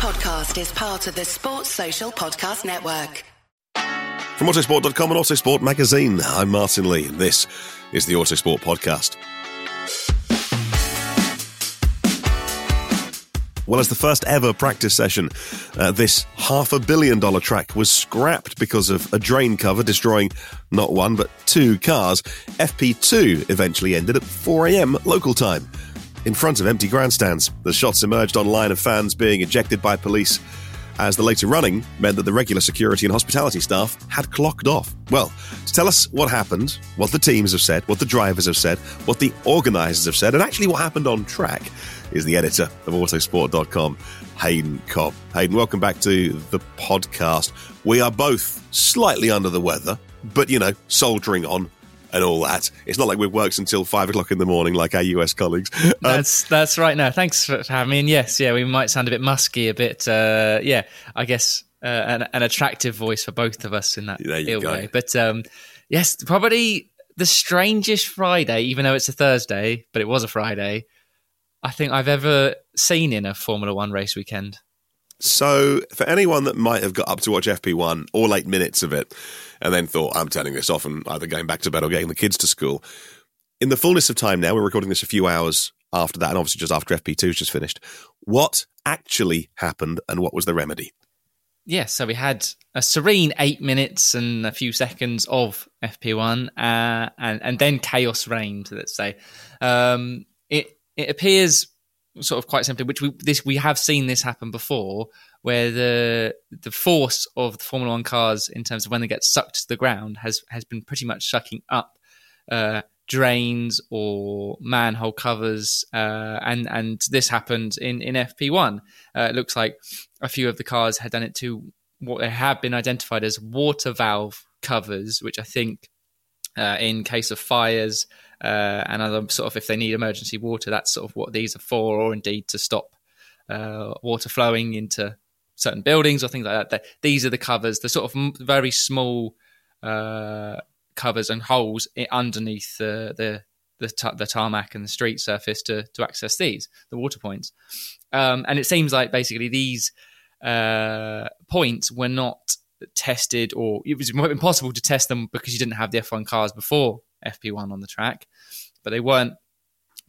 podcast is part of the Sports Social Podcast Network. From Autosport.com and Autosport Magazine, I'm Martin Lee, and this is the Autosport Podcast. Well, as the first ever practice session, uh, this half a billion dollar track was scrapped because of a drain cover destroying not one but two cars. FP2 eventually ended at 4 a.m. local time. In front of empty grandstands, the shots emerged online of fans being ejected by police as the later running meant that the regular security and hospitality staff had clocked off. Well, to tell us what happened, what the teams have said, what the drivers have said, what the organisers have said, and actually what happened on track, is the editor of Autosport.com, Haydn Cobb. Haydn, welcome back to the podcast. We are both slightly under the weather, but you know, soldiering on and all that. It's not like we've worked until five o'clock in the morning like our US colleagues. Um, that's that's right. Now, thanks for having me. And yes, yeah, we might sound a bit musky, a bit. Uh, yeah, I guess uh, an, an, attractive voice for both of us in that ill way. But um, yes, probably the strangest Friday, even though it's a Thursday, but it was a Friday. I think I've ever seen in a Formula One race weekend. So, for anyone that might have got up to watch FP1 all eight minutes of it, and then thought, I'm turning this off and either going back to bed or getting the kids to school, in the fullness of time now, we're recording this a few hours after that, and obviously just after FP2 has just finished. What actually happened and what was the remedy? Yeah, so we had a serene eight minutes and a few seconds of FP1, uh, and and then chaos reigned. Let's say um, it it appears sort of quite simply, which we this we have seen this happen before, where the the force of the Formula One cars in terms of when they get sucked to the ground has has been pretty much sucking up uh, drains or manhole covers, uh, and and this happened in in FP one. Uh, it looks like a few of the cars had done it to what they have been identified as water valve covers, which I think uh, in case of fires uh, and sort of if they need emergency water, that's sort of what these are for, or indeed to stop uh, water flowing into certain buildings or things like that. These are the covers, the sort of very small uh, covers and holes underneath the the the, t- the, tarmac and the street surface to to access these the water points. Um, and it seems like basically these uh, points were not tested, or it was impossible to test them because you didn't have the F1 cars before FP1 on the track, but they weren't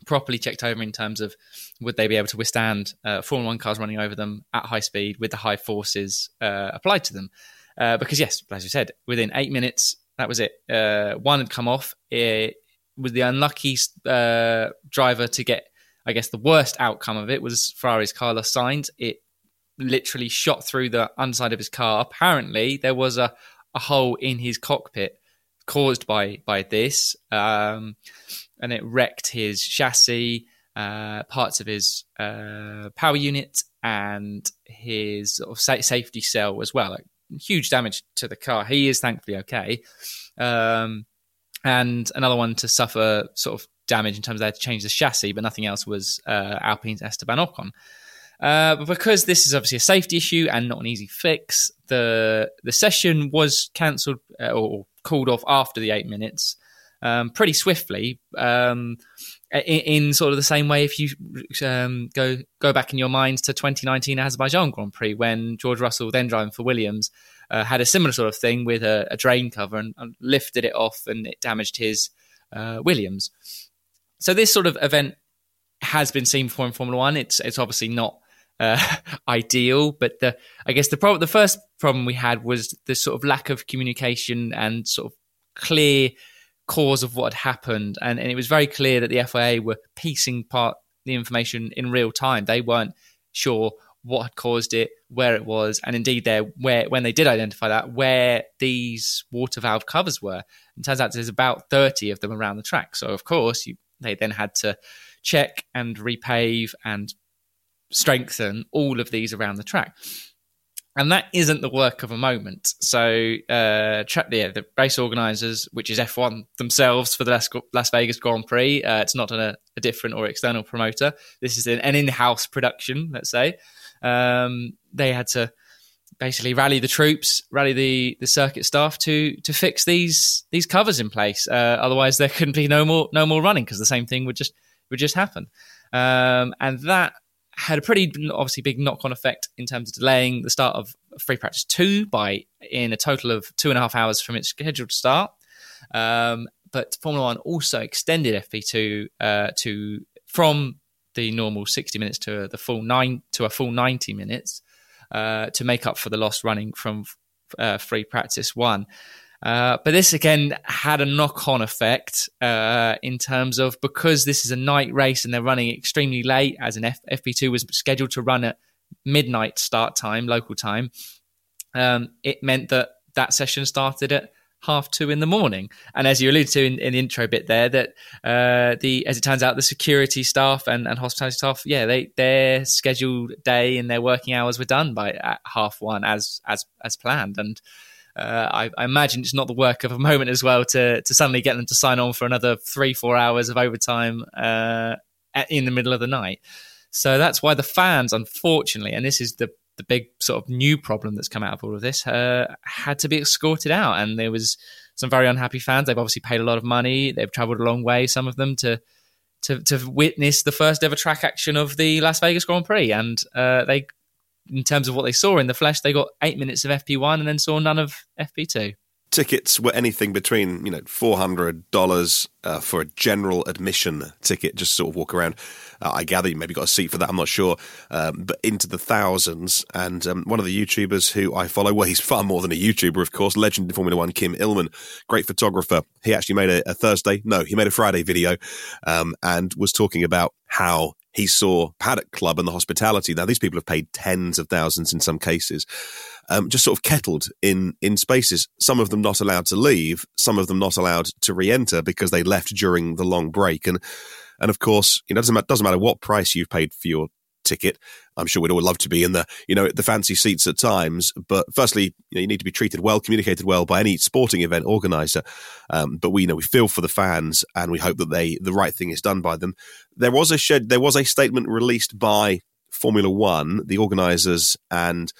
properly checked over in terms of would they be able to withstand uh, Formula One cars running over them at high speed with the high forces uh, applied to them. Uh, because yes, as you said, within eight minutes, that was it. Uh, one had come off. It was the unlucky uh, driver to get, I guess, the worst outcome of it was Ferrari's Carlos Sainz. It literally shot through the underside of his car. Apparently, there was a, a hole in his cockpit caused by by this, um, and it wrecked his chassis, uh, parts of his uh, power unit, and his sort of sa- safety cell as well. Like, huge damage to the car. He is thankfully okay, um, and another one to suffer sort of damage in terms of they had to change the chassis, but nothing else was uh, Alpine's Esteban Ocon. Uh, but because this is obviously a safety issue and not an easy fix, the the session was cancelled uh, or called off after the eight minutes um, pretty swiftly. Um, in, in, sort of the same way, if you um, go go back in your minds to 2019 Azerbaijan Grand Prix, when George Russell, then driving for Williams, uh, had a similar sort of thing with a, a drain cover and, and, lifted it off, and it damaged his uh, Williams. So this sort of event has been seen before in Formula One. It's it's obviously not uh, ideal. But the I guess the problem, the first problem we had was the sort of lack of communication and sort of clear cause of what had happened, and, and it was very clear that the FIA were piecing part the information in real time. They weren't sure what had caused it, where it was, and indeed there where when they did identify that, where these water valve covers were. It turns out there's about 30 of them around the track. So of course you, they then had to check and repave and strengthen all of these around the track. And that isn't the work of a moment. So, uh, tra- yeah, the race organisers, which is F1 themselves for the Las, Las Vegas Grand Prix, uh, it's not a, a, different or external promoter. This is an, an in-house production, let's say. Um, they had to basically rally the troops, rally the, the circuit staff to to fix these these covers in place. Uh, otherwise, there couldn't be no more no more running because the same thing would just would just happen. Um, and that had a pretty obviously big knock on effect in terms of delaying the start of free practice two by in a total of two and a half hours from its scheduled start. Um, but Formula One also extended FP2 uh, to from the normal 60 minutes to the full nine to a full 90 minutes uh, to make up for the lost running from uh, free practice one. Uh, but this again had a knock on effect uh, in terms of because this is a night race and they're running extremely late, as an F- FP2 was scheduled to run at midnight start time, local time. Um, it meant that that session started at half two in the morning. And as you alluded to in, in the intro bit there, that uh, the as it turns out, the security staff and, and hospitality staff, yeah, they their scheduled day and their working hours were done by half one as as as planned. And uh, I, I, imagine it's not the work of a moment as well to to suddenly get them to sign on for another three four hours of overtime uh, in the middle of the night. So that's why the fans, unfortunately, and this is the the big sort of new problem that's come out of all of this uh, had to be escorted out, and there was some very unhappy fans. They've obviously paid a lot of money. They've travelled a long way, some of them, to to to witness the first ever track action of the Las Vegas Grand Prix, and uh, they, in terms of what they saw in the flesh, they got eight minutes of FP1 and then saw none of FP2 tickets were anything between you know four hundred dollars uh, for a general admission ticket, just sort of walk around. Uh, I gather you maybe got a seat for that. I'm not sure, um, but into the thousands. And um, one of the YouTubers who I follow, well, he's far more than a YouTuber, of course. Legend in Formula One, Kym Illman, great photographer. He actually made a, a Thursday, no, he made a Friday video, um, and was talking about how he saw Paddock Club and the hospitality. Now, these people have paid tens of thousands in some cases um, just sort of kettled in in spaces. Some of them not allowed to leave, some of them not allowed to re-enter because they left during the long break. And and of course, you know, it doesn't matter, doesn't matter what price you've paid for your ticket. I'm sure we'd all love to be in the you know the fancy seats at times, but firstly, you, know, you need to be treated well, communicated well by any sporting event organizer. Um, but we you know we feel for the fans, and we hope that they the right thing is done by them. There was a shed, there was a statement released by Formula One, the organisers, and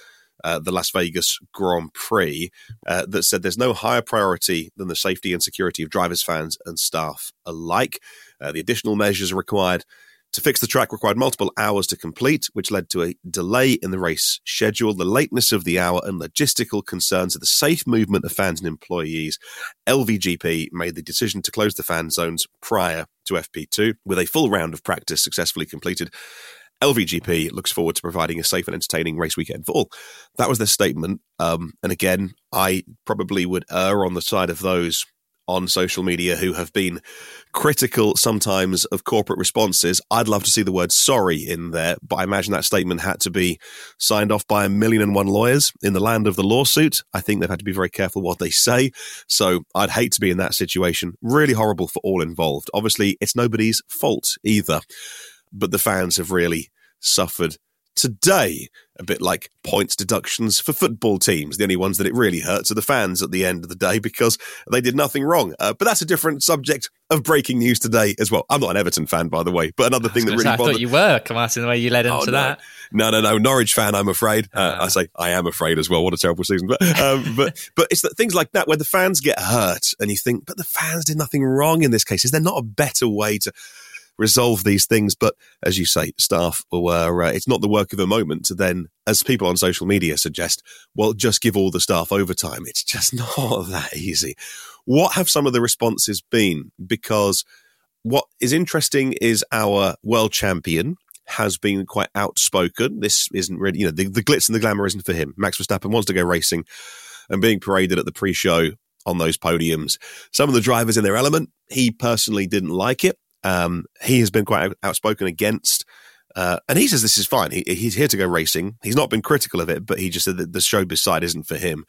uh, the Las Vegas Grand Prix uh, that said there's no higher priority than the safety and security of drivers, fans, and staff alike. Uh, the additional measures required to fix the track required multiple hours to complete, which led to a delay in the race schedule, the lateness of the hour, and logistical concerns of the safe movement of fans and employees. LVGP made the decision to close the fan zones prior to FP2, with a full round of practice successfully completed LVGP looks forward to providing a safe and entertaining race weekend for all. That was their statement. Um, and again, I probably would err on the side of those on social media who have been critical sometimes of corporate responses. I'd love to see the word sorry in there, but I imagine that statement had to be signed off by a million and one lawyers in the land of the lawsuit. I think they've had to be very careful what they say. So I'd hate to be in that situation. Really horrible for all involved. Obviously, it's nobody's fault either but the fans have really suffered today. A bit like points deductions for football teams. The only ones that it really hurts are the fans at the end of the day because they did nothing wrong. Uh, but that's a different subject of breaking news today as well. I'm not an Everton fan, by the way, but another thing that really say, I bothered. thought you were, Martin, the way you led into oh, no. that. No, no, no. Norwich fan, I'm afraid. Uh, I say I am afraid as well. What a terrible season. But, um, but, but it's that things like that where the fans get hurt and you think, but the fans did nothing wrong in this case. Is there not a better way to resolve these things. But as you say, staff were, uh, it's not the work of a moment to then, as people on social media suggest, well, just give all the staff overtime. It's just not that easy. What have some of the responses been? Because what is interesting is our world champion has been quite outspoken. This isn't really, you know, the, the glitz and the glamour isn't for him. Max Verstappen wants to go racing and being paraded at the pre show on those podiums. Some of the drivers in their element, he personally didn't like it. Um, he has been quite outspoken against, uh, and he says this is fine. He, he's here to go racing. He's not been critical of it, but he just said that the showbiz side isn't for him.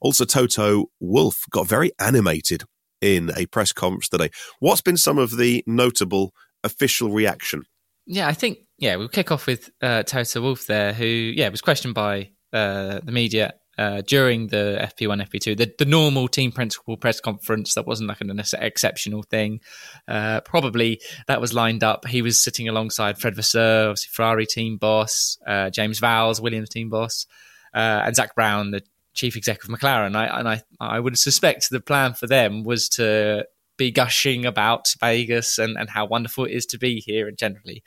Also, Toto Wolff got very animated in a press conference today. What's been some of the notable official reaction? Yeah, I think yeah we'll kick off with uh, Toto Wolff there, who yeah was questioned by uh, the media uh, during the FP1, FP2, the, the normal team principal press conference. That wasn't like an exceptional thing. Uh, probably that was lined up. He was sitting alongside Fred Vasseur, obviously Ferrari team boss, uh, James Vowles, Williams team boss, uh, and Zak Brown, the chief executive of McLaren. I, and I, I would suspect the plan for them was to be gushing about Vegas and, and how wonderful it is to be here and generally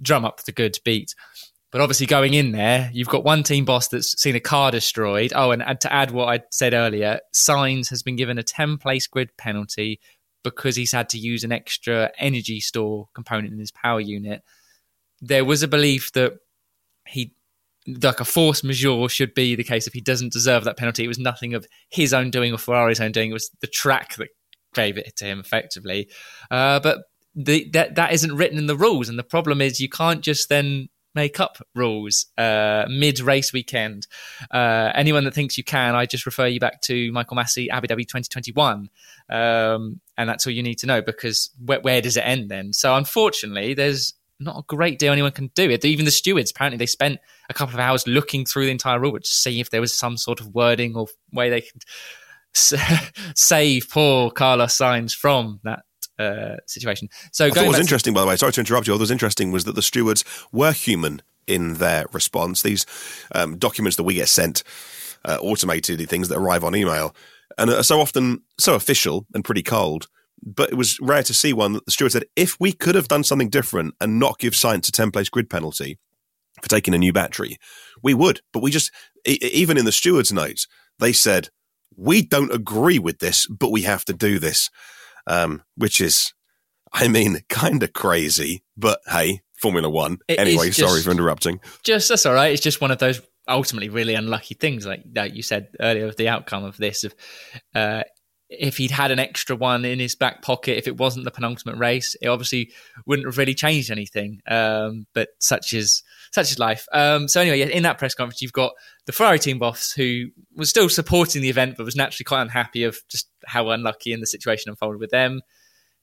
drum up the good beat. But obviously, going in there, you've got one team boss that's seen a car destroyed. Oh, and to add what I said earlier, Sainz has been given a 10 place grid penalty because he's had to use an extra energy store component in his power unit. There was a belief that he, like a force majeure, should be the case if he doesn't deserve that penalty. It was nothing of his own doing or Ferrari's own doing. It was the track that gave it to him effectively. Uh, but the, that that isn't written in the rules, and the problem is you can't just then make up rules uh, mid race weekend. Uh, anyone that thinks you can, I just refer you back to Michael Masi, Abu Dhabi 2021. Um, and that's all you need to know because where, where, does it end then? So unfortunately, there's not a great deal anyone can do it. Even the stewards, apparently, they spent a couple of hours looking through the entire rule to see if there was some sort of wording or way they could save poor Carlos Sainz from that uh, situation. So I thought was interesting, by the way. Sorry to interrupt you. What was interesting was that the stewards were human in their response. These um, documents that we get sent, uh, automated things that arrive on email, and are so often so official and pretty cold. But it was rare to see one that the steward said, if we could have done something different and not give Sainz a 10 place grid penalty for taking a new battery, we would. But we just, even in the steward's notes, they said, we don't agree with this, but we have to do this um, which is, I mean, kind of crazy. But hey, Formula One. It anyway, just, sorry for interrupting. Just that's all right. It's just one of those ultimately really unlucky things, like that you said earlier, of the outcome of this. Of uh, if he'd had an extra one in his back pocket, if it wasn't the penultimate race, it obviously wouldn't have really changed anything. Um, but such is such is life. Um, so anyway, in that press conference, you've got the Ferrari team boss who was still supporting the event, but was naturally quite unhappy of just how unlucky in the situation unfolded with them.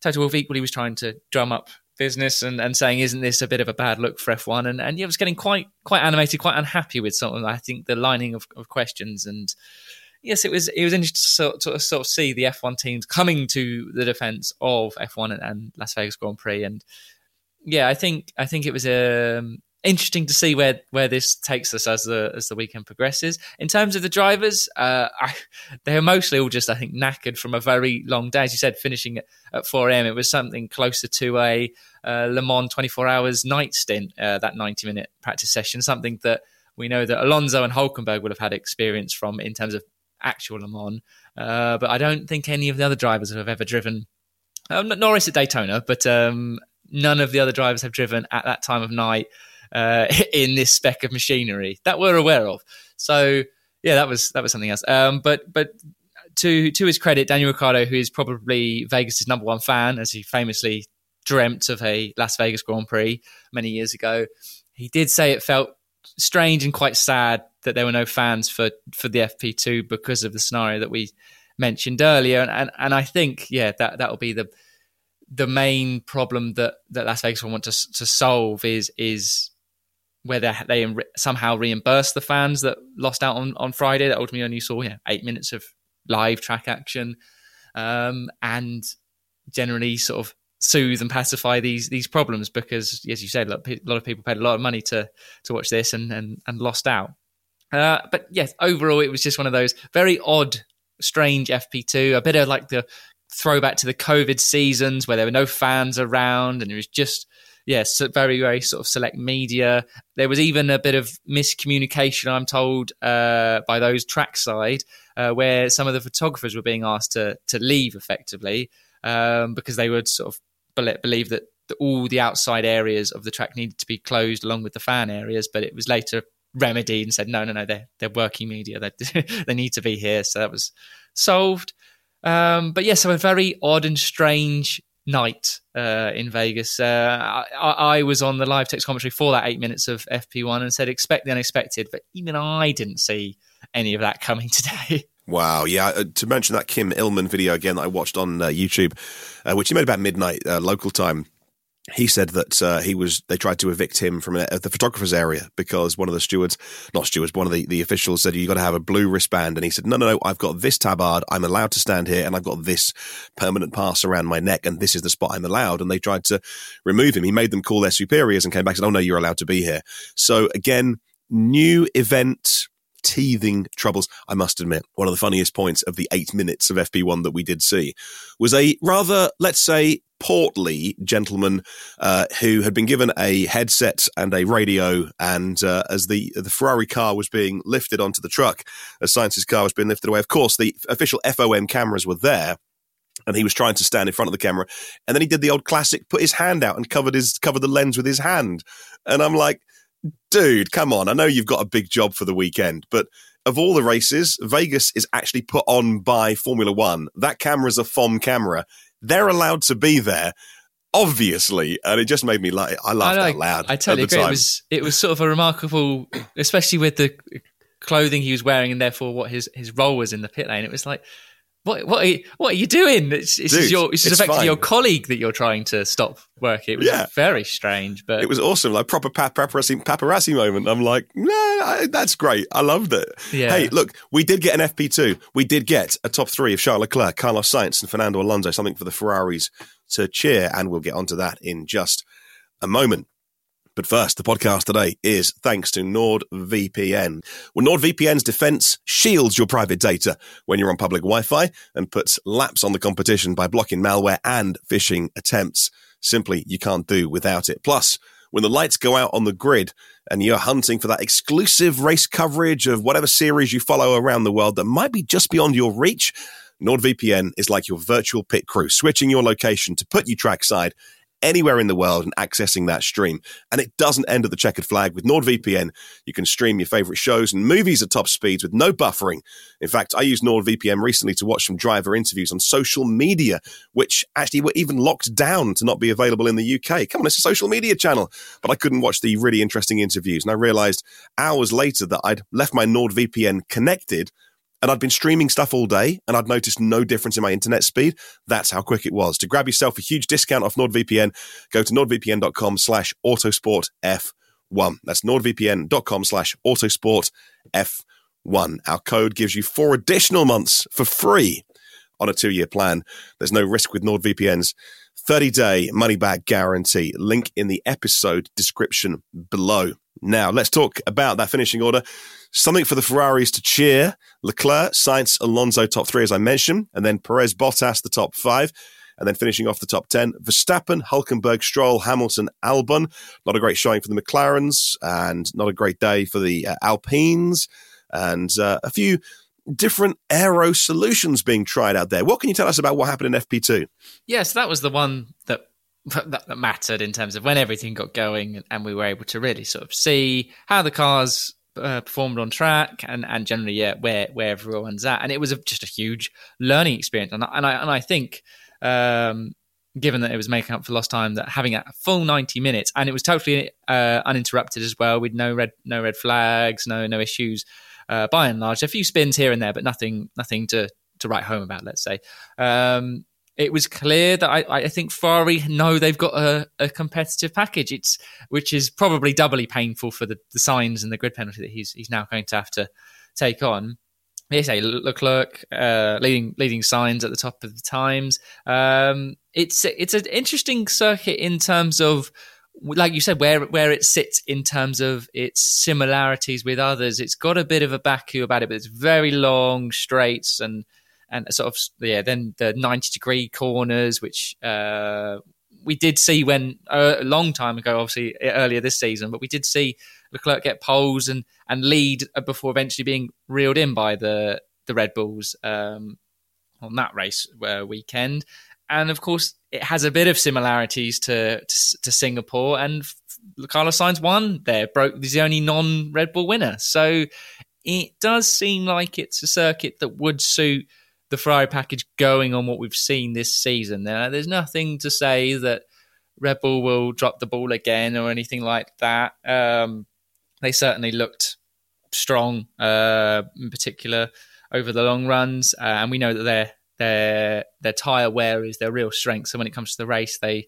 Toto Wolff equally was trying to drum up business and, and saying, "Isn't this a bit of a bad look for F1?" And and yeah, was getting quite quite animated, quite unhappy with something. I think the lining of, of questions and yes, it was it was interesting to sort, to sort of see the F1 teams coming to the defense of F1 and, and, Las Vegas Grand Prix, and yeah, I think I think it was um, interesting to see where where this takes us as the as the weekend progresses. In terms of the drivers, uh, I, they're mostly all just I think knackered from a very long day. As you said, finishing at, at 4 a.m. It was something closer to a uh, Le Mans 24 hours night stint. Uh, that 90 minute practice session, something that we know that Alonso and Hulkenberg would have had experience from in terms of actual Le Mans. Uh, but I don't think any of the other drivers have ever driven. Um, Norris at Daytona, but um, none of the other drivers have driven at that time of night uh, in this spec of machinery that we're aware of. So yeah, that was that was something else. Um, but but to to his credit, Daniel Ricciardo, who is probably Vegas's number one fan, as he famously dreamt of a Las Vegas Grand Prix many years ago, he did say it felt strange and quite sad that there were no fans for for the FP2 because of the scenario that we mentioned earlier. And and, and I think yeah that that will be the the main problem that that Las Vegas will want to to solve is is whether they somehow reimburse the fans that lost out on, on Friday that ultimately only saw yeah, eight minutes of live track action um, and generally sort of soothe and pacify these these problems because as you said a lot of people paid a lot of money to to watch this and and, and lost out uh, but yes, overall, it was just one of those very odd, strange FP2, a bit of like the throwback to the COVID seasons where there were no fans around and it was just, yes, yeah, very, very sort of select media. There was even a bit of miscommunication, I'm told, uh, by those trackside, uh, where some of the photographers were being asked to, to leave effectively um, because they would sort of believe that all the outside areas of the track needed to be closed along with the fan areas, but it was later remedied and said, no, no, no, they're, they're working media. They, they need to be here. So that was solved. Um, but yeah, so a very odd and strange night uh, in Vegas. Uh, I, I, was on the live text commentary for that eight minutes of FP1 and said, expect the unexpected. But even I didn't see any of that coming today. Wow, yeah. Uh, to mention that Kym Illman video again that I watched on uh, YouTube, uh, which he made about midnight uh, local time, he said that uh, he was they tried to evict him from a, the photographer's area because one of the stewards not stewards one of the, the officials said you got to have a blue wristband. And he said no no no i've got this tabard i'm allowed to stand here and i've got this permanent pass around my neck and this is the spot i'm allowed. And they tried to remove him. He made them call their superiors and came back and said oh no you're allowed to be here. So again new event teething troubles. I must admit, one of the funniest points of the eight minutes of FP1 that we did see was a rather, let's say, portly gentleman uh, who had been given a headset and a radio. And uh, as the the Ferrari car was being lifted onto the truck, as Sainz's car was being lifted away, of course, the official FOM cameras were there and he was trying to stand in front of the camera and then he did the old classic put his hand out and covered his covered the lens with his hand and i'm like dude come on. I know you've got a big job for the weekend but of all the races vegas is actually put on by formula 1 that camera's a fom camera. They're allowed to be there obviously and it just made me like i laughed I, out loud I totally agree. It was it was sort of a remarkable, especially with the clothing he was wearing and therefore what his, his role was in the pit lane. It was like, what what are you, what are you doing? It's, it's Dude, your it's, it's effectively fine. your colleague that you're trying to stop working. It was Yeah. very strange, but it was awesome, like proper paparazzi paparazzi moment. I'm like, no, I, that's great. I loved it. Yeah. Hey, look, we did get an FP2. We did get a top three of Charles Leclerc, Carlos Sainz, and Fernando Alonso. Something for the Ferraris to cheer, and we'll get onto that in just a moment. But first, the podcast today is thanks to NordVPN. Well, NordVPN's defense shields your private data when you're on public Wi Fi and puts laps on the competition by blocking malware and phishing attempts. Simply, you can't do without it. Plus, when the lights go out on the grid and you're hunting for that exclusive race coverage of whatever series you follow around the world that might be just beyond your reach, NordVPN is like your virtual pit crew, switching your location to put you trackside anywhere in the world and accessing that stream. And it doesn't end at the checkered flag. With NordVPN, you can stream your favorite shows and movies at top speeds with no buffering. In fact, I used NordVPN recently to watch some driver interviews on social media, which actually were even locked down to not be available in the UK. Come on, it's a social media channel. But I couldn't watch the really interesting interviews. And I realized hours later that I'd left my NordVPN connected and I'd been streaming stuff all day and I'd noticed no difference in my internet speed. That's how quick it was. To grab yourself a huge discount off NordVPN, go to nordvpn.com slash autosport F1. That's nordvpn.com slash autosport F1. Our code gives you four additional months for free on a two-year plan. There's no risk with NordVPN's 30-day money-back guarantee. Link in the episode description below. Now, let's talk about that finishing order. Something for the Ferraris to cheer. Leclerc, Sainz, Alonso top three, as I mentioned, and then Perez, Bottas, the top five. And then finishing off the top 10, Verstappen, Hulkenberg, Stroll, Hamilton, Albon. Not a great showing for the McLarens and not a great day for the uh, Alpines. And uh, a few different aero solutions being tried out there. What can you tell us about what happened in FP2? yeah, so that was the one that that, that mattered in terms of when everything got going and we were able to really sort of see how the cars uh, performed on track and, and generally yeah where where everyone's at. And it was a, just a huge learning experience. And I, and I and I think um, given that it was making up for lost time that having a full 90 minutes and it was totally uh, uninterrupted as well with no red no red flags no no issues uh, by and large a few spins here and there but nothing nothing to to write home about let's say. Um, it was clear that I, I think Ferrari know they've got a, a competitive package. It's which is probably doubly painful for the, the Sainz and the grid penalty that he's he's now going to have to take on. They say Leclerc uh, leading leading Sainz at the top of the times. Um, it's it's an interesting circuit in terms of like you said, where where it sits in terms of its similarities with others. It's got a bit of a Baku about it, but it's very long straights and and sort of yeah. Then the ninety degree corners, which uh, we did see when uh, a long time ago, obviously earlier this season, but we did see Leclerc get poles and and lead before eventually being reeled in by the the Red Bulls um, on that race uh, weekend. And of course, it has a bit of similarities to to, to Singapore. And Carlos Sainz won there, broke. He's the only non Red Bull winner, so it does seem like it's a circuit that would suit the Ferrari package going on what we've seen this season. Now, there's nothing to say that Red Bull will drop the ball again or anything like that. Um, they certainly looked strong, uh, in particular over the long runs, uh, and we know that their their their tire wear is their real strength. So when it comes to the race, they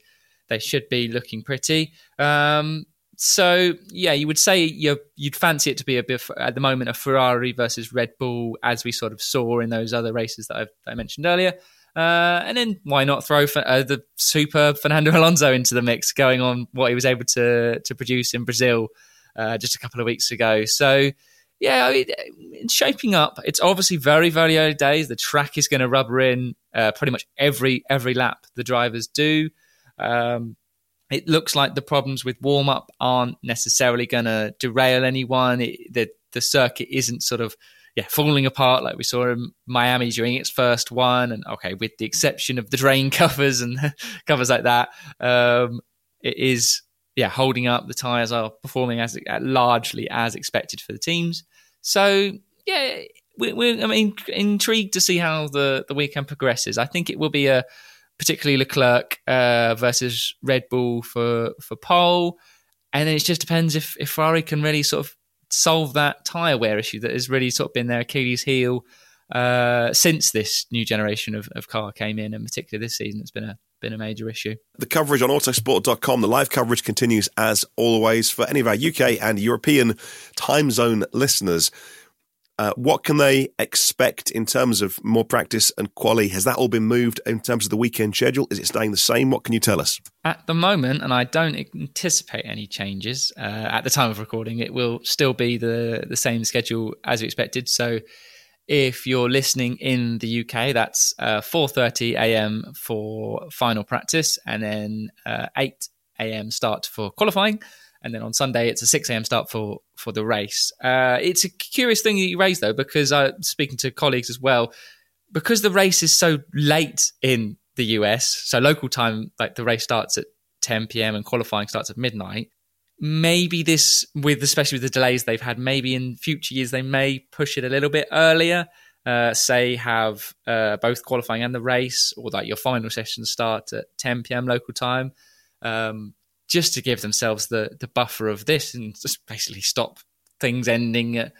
they should be looking pretty. Um, so yeah, you would say you would fancy it to be a bit at the moment a Ferrari versus Red Bull, as we sort of saw in those other races that, that I mentioned earlier. Uh, and then why not throw uh, the super Fernando Alonso into the mix, going on what he was able to to produce in Brazil uh, just a couple of weeks ago. So yeah, it, it's shaping up. It's obviously very very early days. The track is going to rubber in uh, pretty much every every lap the drivers do. Um, it looks like the problems with warm up aren't necessarily going to derail anyone. It, the the circuit isn't sort of yeah falling apart like we saw in Miami during its first one. And okay, with the exception of the drain covers and covers like that, um, it is yeah holding up. The tires are performing as largely as expected for the teams. So yeah, we're, we're I mean intrigued to see how the the weekend progresses. I think it will be a particularly Leclerc uh, versus Red Bull for for pole, and then it just depends if if Ferrari can really sort of solve that tire wear issue that has really sort of been their Achilles heel uh, since this new generation of, of car came in, and particularly this season, it's been a been a major issue. The coverage on autosport.com, the live coverage continues as always for any of our UK and European time zone listeners. Uh, what can they expect in terms of more practice and quality? Has that all been moved in terms of the weekend schedule? Is it staying the same? What can you tell us? At the moment, and I don't anticipate any changes uh, at the time of recording, it will still be the, the same schedule as expected. So if you're listening in the UK, that's uh, 4:30 a.m. for final practice, and then uh, 8 a.m. start for qualifying and then on Sunday it's a 6 a.m. start for for the race. Uh, it's a curious thing you raised though, because I speaking to colleagues as well, because the race is so late in the US, so local time, like the race starts at 10 p.m. and qualifying starts at midnight. Maybe this, with especially with the delays they've had, maybe in future years they may push it a little bit earlier. Uh, say have uh, both qualifying and the race, or that your final sessions start at 10 p.m. local time. Um, just to give themselves the the buffer of this and just basically stop things ending at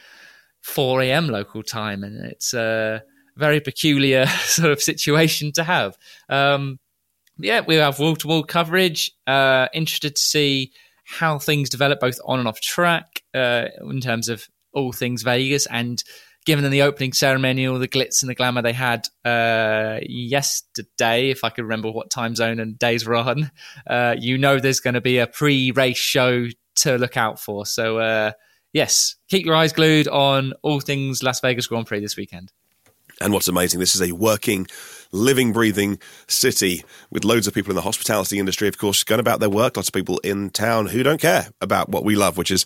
4 a.m. local time, and it's a very peculiar sort of situation to have. Um, yeah, we have wall to wall coverage. Uh, interested to see how things develop both on and off track uh, in terms of all things Vegas and given them the opening ceremony, all the glitz and the glamour they had uh, yesterday, if I could remember what time zone and days were on, uh, you know there's going to be a pre-race show to look out for. So uh, yes, keep your eyes glued on all things Las Vegas Grand Prix this weekend. And what's amazing, this is a working, living, breathing city with loads of people in the hospitality industry, of course, going about their work. Lots of people in town who don't care about what we love, which is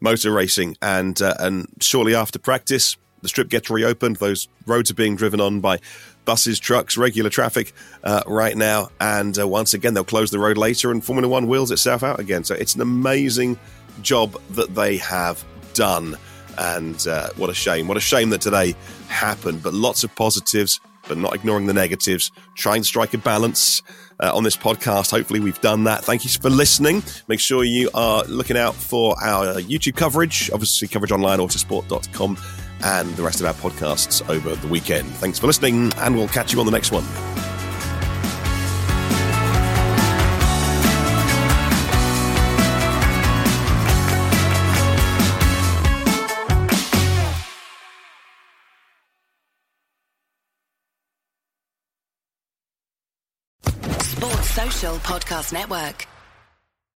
motor racing. And uh, and shortly after practice, the strip gets reopened. Those roads are being driven on by buses, trucks, regular traffic uh, right now. And uh, once again, they'll close the road later, and Formula One wheels itself out again. So it's an amazing job that they have done. And uh, what a shame. What a shame that today happened. But lots of positives, but not ignoring the negatives. Trying to strike a balance. Uh, on this podcast. Hopefully, we've done that. Thank you for listening. Make sure you are looking out for our YouTube coverage, obviously, coverage online, autosport.com and the rest of our podcasts over the weekend. Thanks for listening, and we'll catch you on the next one. Sports Social Podcast Network.